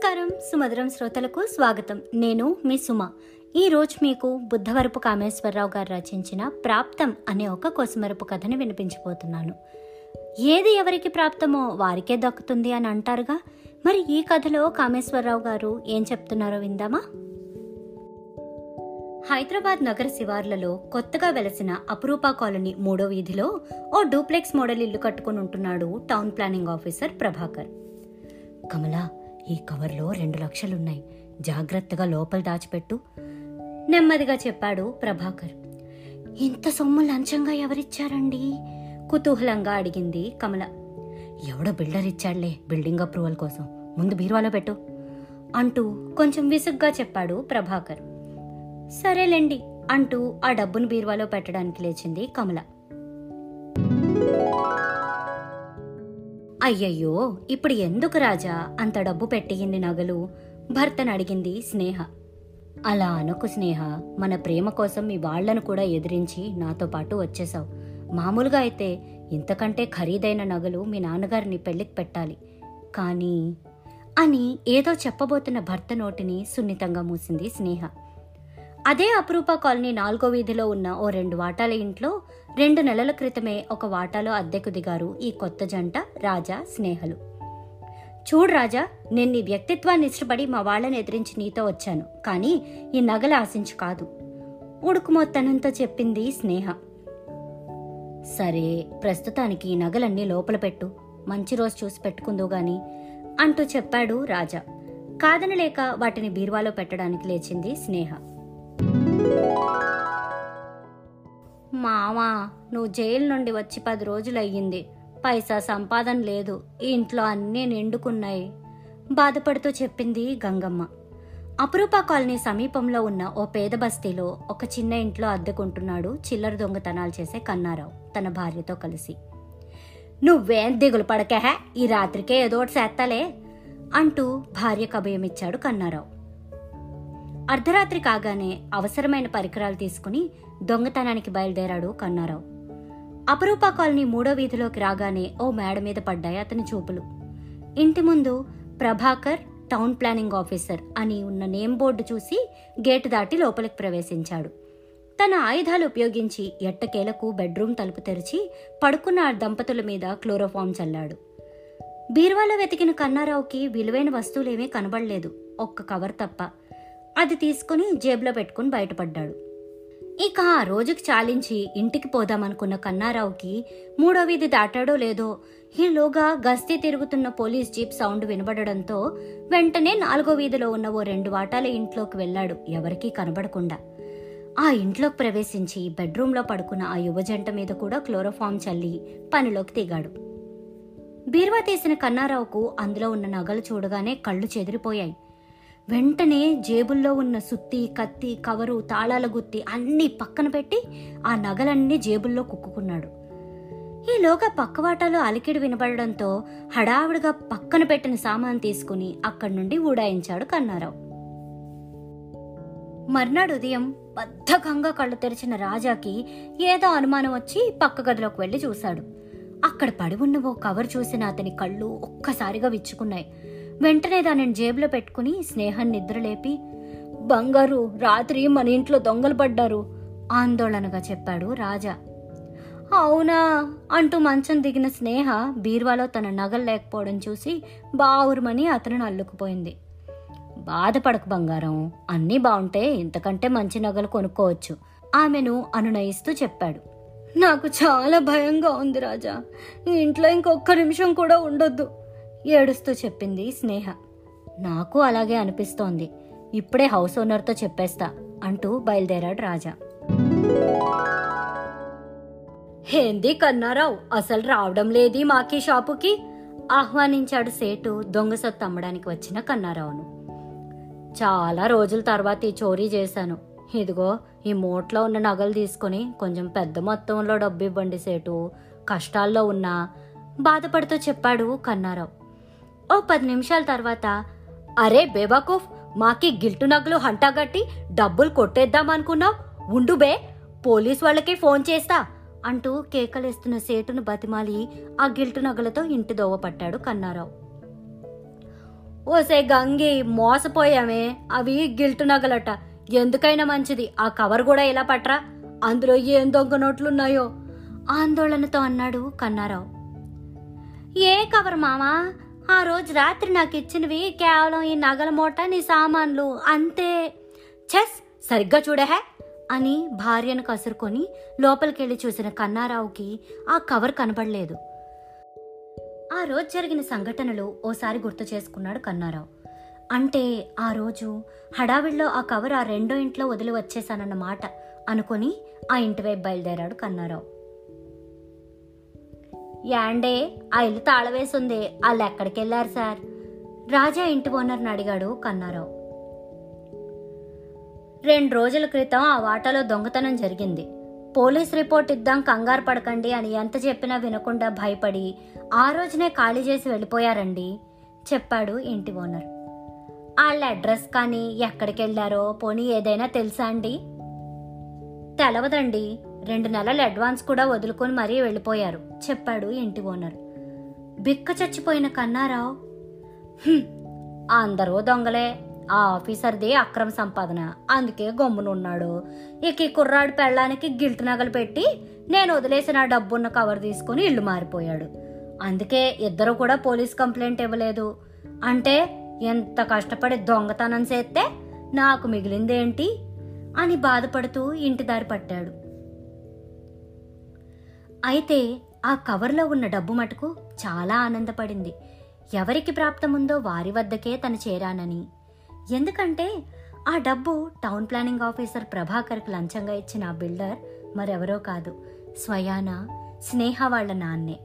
నమస్కారం సుమధురం శ్రోతలకు స్వాగతం. నేను మీ సుమ. ఈరోజు మీకు బుద్ధవరపు కామేశ్వరరావు గారు రచించిన ప్రాప్తం అనే ఒక కొసమరపు కథని వినిపించబోతున్నాను. ఏది ఎవరికి ప్రాప్తమో వారికే దక్కుతుంది అని అంటారుగా? మరి ఈ కథలో కామేశ్వరరావు గారు ఏం చెప్తున్నారో విందామా? హైదరాబాద్ నగర శివార్లలో కొత్తగా వెలసిన అపురూపా కాలనీ మూడో వీధిలో ఓ డూప్లెక్స్ మోడల్ ఇల్లు కట్టుకుని ఉంటున్నాడు town planning officer Prabhakar. Kamala ఈ కవర్లో రెండు లక్షలున్నాయి. జాగ్రత్తగా లోపల దాచిపెట్టు. నెమ్మదిగా చెప్పాడు ప్రభాకర్. ఇంత సొమ్ము లంచంగా ఎవరిచ్చారండి? కుతూహలంగా అడిగింది కమల. ఎవడో బిల్డర్ ఇచ్చాడులే బిల్డింగ్ అప్రూవల్ కోసం. ముందు బీరువాలో పెట్టు అంటూ కొంచెం విసుగ్గా చెప్పాడు ప్రభాకర్. సరేలేండి అంటూ ఆ డబ్బును బీరువాలో పెట్టడానికి లేచింది కమల. అయ్యయ్యో ఇప్పుడు ఎందుకు రాజా అంత డబ్బు పెట్టి ఇన్ని నగలు? భర్తను అడిగింది స్నేహ. అలా అనకు స్నేహ మన ప్రేమ కోసం మీ వాళ్ళను కూడా ఎదిరించి నాతో పాటు వచ్చేసావు మామూలుగా అయితే ఇంతకంటే ఖరీదైన నగలు మీ నాన్నగారిని పెళ్ళికి పెట్టాలి. కానీ అని ఏదో చెప్పబోతున్న భర్త నోటిని సున్నితంగా మూసింది స్నేహ. అదే అపురూప కాలనీ నాలుగో వీధిలో ఉన్న ఓ రెండు వాటాల ఇంట్లో రెండు నెలల క్రితమే ఒక వాటాలో అద్దెకు దిగారు ఈ కొత్త జంట రాజా స్నేహలు. చూడు రాజా నేను నీ వ్యక్తిత్వాన్ని ఇష్టపడి మా వాళ్ళని ఎదిరించి నీతో వచ్చాను. కానీ ఈ నగలు ఆశించి కాదు. ఉడుకుమొత్తనంతో చెప్పింది స్నేహ. సరే ప్రస్తుతానికి ఈ నగలన్నీ లోపల పెట్టు. మంచి రోజు చూసి పెట్టుకుందో గాని అంటూ చెప్పాడు రాజా. కాదనలేక వాటిని బీరువాలో పెట్టడానికి లేచింది స్నేహ. మావా నువ్వు జైలు నుండి వచ్చి పది రోజులయ్యింది. పైసా సంపాదన లేదు. ఈ ఇంట్లో అన్నీ నిండుకున్నాయి. బాధపడుతూ చెప్పింది గంగమ్మ. అపురూప కాలనీ సమీపంలో ఉన్న ఓ పేద బస్తీలో ఒక చిన్న ఇంట్లో అద్దెకుంటున్నాడు చిల్లర దొంగతనాలు చేసే కన్నారావు తన భార్యతో కలిసి. నువ్వేం దిగులు పడకే ఈ రాత్రికే ఏదో ఒకటి చేస్తాలే అంటూ భార్యకు కభయమిచ్చాడు కన్నారావు. అర్ధరాత్రి కాగానే అవసరమైన పరికరాలు తీసుకుని దొంగతనానికి బయలుదేరాడు కన్నారావు. అపరూప కాలనీ మూడో వీధిలోకి రాగానే ఓ మేడ మీద పడ్డాయి అతని చూపులు. ఇంటి ముందు ప్రభాకర్ టౌన్ ప్లానింగ్ ఆఫీసర్ అని ఉన్న నేమ్ బోర్డు చూసి గేటు దాటి లోపలికి ప్రవేశించాడు. తన ఆయుధాలు ఉపయోగించి ఎట్టకేలకు బెడ్రూమ్ తలుపు తెరిచి పడుకున్న దంపతుల మీద క్లోరోఫామ్ చల్లాడు. బీరువాలో వెతికిన కన్నారావుకి విలువైన వస్తువులేమీ కనబడలేదు. ఒక్క కవర్ తప్ప అది తీసుకుని జేబులో పెట్టుకుని బయటపడ్డాడు. ఇక ఆ రోజుకి చాలించి ఇంటికి పోదామనుకున్న కన్నారావుకి మూడో వీధి దాటాడో లేదో ఈలోగా గస్తీ తిరుగుతున్న పోలీస్ జీప్ సౌండ్ వినబడడంతో వెంటనే నాలుగో వీధిలో ఉన్న ఓ రెండు వాటాల ఇంట్లోకి వెళ్ళాడు ఎవరికీ కనబడకుండా. ఆ ఇంట్లోకి ప్రవేశించి బెడ్రూంలో పడుకున్న ఆ యువజంట మీద కూడా క్లోరోఫామ్ చల్లి పనిలోకి దిగాడు. బీరువా తీసిన కన్నారావుకు అందులో ఉన్న నగలు చూడగానే కళ్ళు చెదిరిపోయాయి. వెంటనే జేబుల్లో ఉన్న సుత్తి కత్తి కవరు తాళాల గుత్తి అన్నీ పక్కన పెట్టి ఆ నగలన్నీ జేబుల్లో కుక్కుకున్నాడు. ఈలోగా పక్కవాటాలో అలికిడి వినబడడంతో హడావిడిగా పక్కన పెట్టిన సామాన్ తీసుకుని అక్కడి నుండి ఊడాయించాడు కన్నారావు. మర్నాడు ఉదయం బద్ధకంగా కళ్ళు తెరిచిన రాజాకి ఏదో అనుమానం వచ్చి పక్క గదిలోకి వెళ్ళి చూశాడు. అక్కడ పడి ఉన్న ఓ కవర్ చూసిన అతని కళ్ళు ఒక్కసారిగా విచ్చుకున్నాయి. వెంటనే దానిని జేబులో పెట్టుకుని స్నేహం నిద్రలేపి బంగారు రాత్రి మన ఇంట్లో దొంగలు పడ్డారు ఆందోళనగా చెప్పాడు రాజా. అవునా? అంటూ మంచం దిగిన స్నేహ బీర్వాలో తన నగలు లేకపోవడం చూసి బావురుమని అతను అల్లుకుపోయింది. బాధపడకు బంగారం అన్నీ బాగుంటే ఇంతకంటే మంచి నగలు కొనుక్కోవచ్చు ఆమెను అనునయిస్తూ చెప్పాడు. నాకు చాలా భయంగా ఉంది రాజా. ఇంట్లో ఇంకొక్క నిమిషం కూడా ఉండొద్దు. ఏడుస్తూ చెప్పింది స్నేహ. నాకు అలాగే అనిపిస్తోంది. ఇప్పుడే హౌస్ ఓనర్తో చెప్పేస్తా అంటూ బయలుదేరాడు రాజా. హేంది కన్నారావు? అసలు రావడం లేది మాకి షాపుకి? ఆహ్వానించాడు సేటు దొంగసొత్తు అమ్మడానికి వచ్చిన కన్నారావును. చాలా రోజుల తర్వాత ఈ చోరీ చేశాను. ఇదిగో ఈ మూట్లో ఉన్న నగలు తీసుకొని కొంచెం పెద్ద మొత్తంలో డబ్బు ఇవ్వండి సేటు. కష్టాల్లో ఉన్నా. బాధపడుతూ చెప్పాడు కన్నారావు. ఓ పది నిమిషాల తర్వాత అరే బేబాకూఫ్ మాకి గిల్టు నగలు హంటాగట్టి డబ్బులు కొట్టేద్దామనుకున్నావు ఉండు బే పోలీస్ వాళ్ళకి ఫోన్ చేస్తా అంటూ కేకలేస్తున్న సేటును బతిమాలి ఆ గిల్టు నగలతో ఇంటి దోవ పట్టాడు కన్నారావు. ఓసే గంగి మోసపోయామే. అవి గిల్టు నగలట ఎందుకైనా మంచిది. ఆ కవర్ కూడా ఇలా పట్రా? అందులో ఏం దొంగ నోట్లున్నాయో? ఆందోళనతో అన్నాడు కన్నారావు. ఏ కవర్ మామా? ఆ రోజు రాత్రి నాకు ఇచ్చినవి కేవలం ఈ నగల మూట నీ సామాన్లు అంతే. చెస్ సరిగ్గా చూడహే అని భార్యను కసురుకొని లోపలికెళ్ళి చూసిన కన్నారావుకి ఆ కవర్ కనబడలేదు. ఆ రోజు జరిగిన సంఘటనలు ఓసారి గుర్తు చేసుకున్నాడు కన్నారావు. అంటే ఆ రోజు హడావిడిలో ఆ కవర్ ఆ రెండో ఇంట్లో వదిలి వచ్చేసానన్న మాట అనుకొని ఆ ఇంటి వైపు బయలుదేరాడు కన్నారావు. యాండే ఆ ఇల్లు తాళవేసింది. వాళ్ళు ఎక్కడికి వెళ్ళారు సార్? రాజా ఇంటి ఓనర్ని అడిగాడు కన్నారావు. రెండు రోజుల క్రితం ఆ వాటాలో దొంగతనం జరిగింది. పోలీస్ రిపోర్ట్ ఇద్దాం కంగారు పడకండి అని ఎంత చెప్పినా వినకుండా భయపడి ఆ రోజునే ఖాళీ చేసి వెళ్ళిపోయారండి చెప్పాడు ఇంటి ఓనర్. వాళ్ళ అడ్రస్ కానీ ఎక్కడికి వెళ్ళారో పోనీ ఏదైనా తెలుసా అండి? తెలవదండి. రెండు నెలల అడ్వాన్స్ కూడా వదులుకొని మరీ వెళ్ళిపోయారు చెప్పాడు ఇంటి ఓనర్. బిక్క చచ్చిపోయిన కన్నారావు. అందరూ దొంగలే. ఆ ఆఫీసర్ది అక్రమ సంపాదన అందుకే గమ్మునున్నాడు. ఇక ఈ కుర్రాడు పెళ్ళానికి గిల్ట్ నగలు పెట్టి నేను వదిలేసిన డబ్బున్న కవర్ తీసుకుని ఇల్లు మారిపోయాడు. అందుకే ఇద్దరు కూడా పోలీస్ కంప్లైంట్ ఇవ్వలేదు. అంటే ఎంత కష్టపడి దొంగతనం చేస్తే నాకు మిగిలిందేంటి? అని బాధపడుతూ ఇంటి దారి పట్టాడు. అయితే ఆ కవర్లో ఉన్న డబ్బు మటుకు చాలా ఆనందపడింది. ఎవరికి ప్రాప్తముందో వారి వద్దకే తను చేరానని. ఎందుకంటే ఆ డబ్బు టౌన్ ప్లానింగ్ ఆఫీసర్ ప్రభాకర్కి లంచంగా ఇచ్చిన ఆ బిల్డర్ మరెవరో కాదు స్వయాన స్నేహ వాళ్ళ నాన్నే.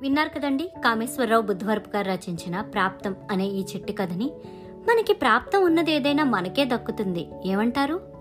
విన్నారు కదండి కామేశ్వరరావు బుద్ధవరపు గారు రచించిన ప్రాప్తం అనే ఈ చిట్టి కథని. మనకి ప్రాప్తం ఉన్నది ఏదైనా మనకే దక్కుతుంది ఏమంటారు?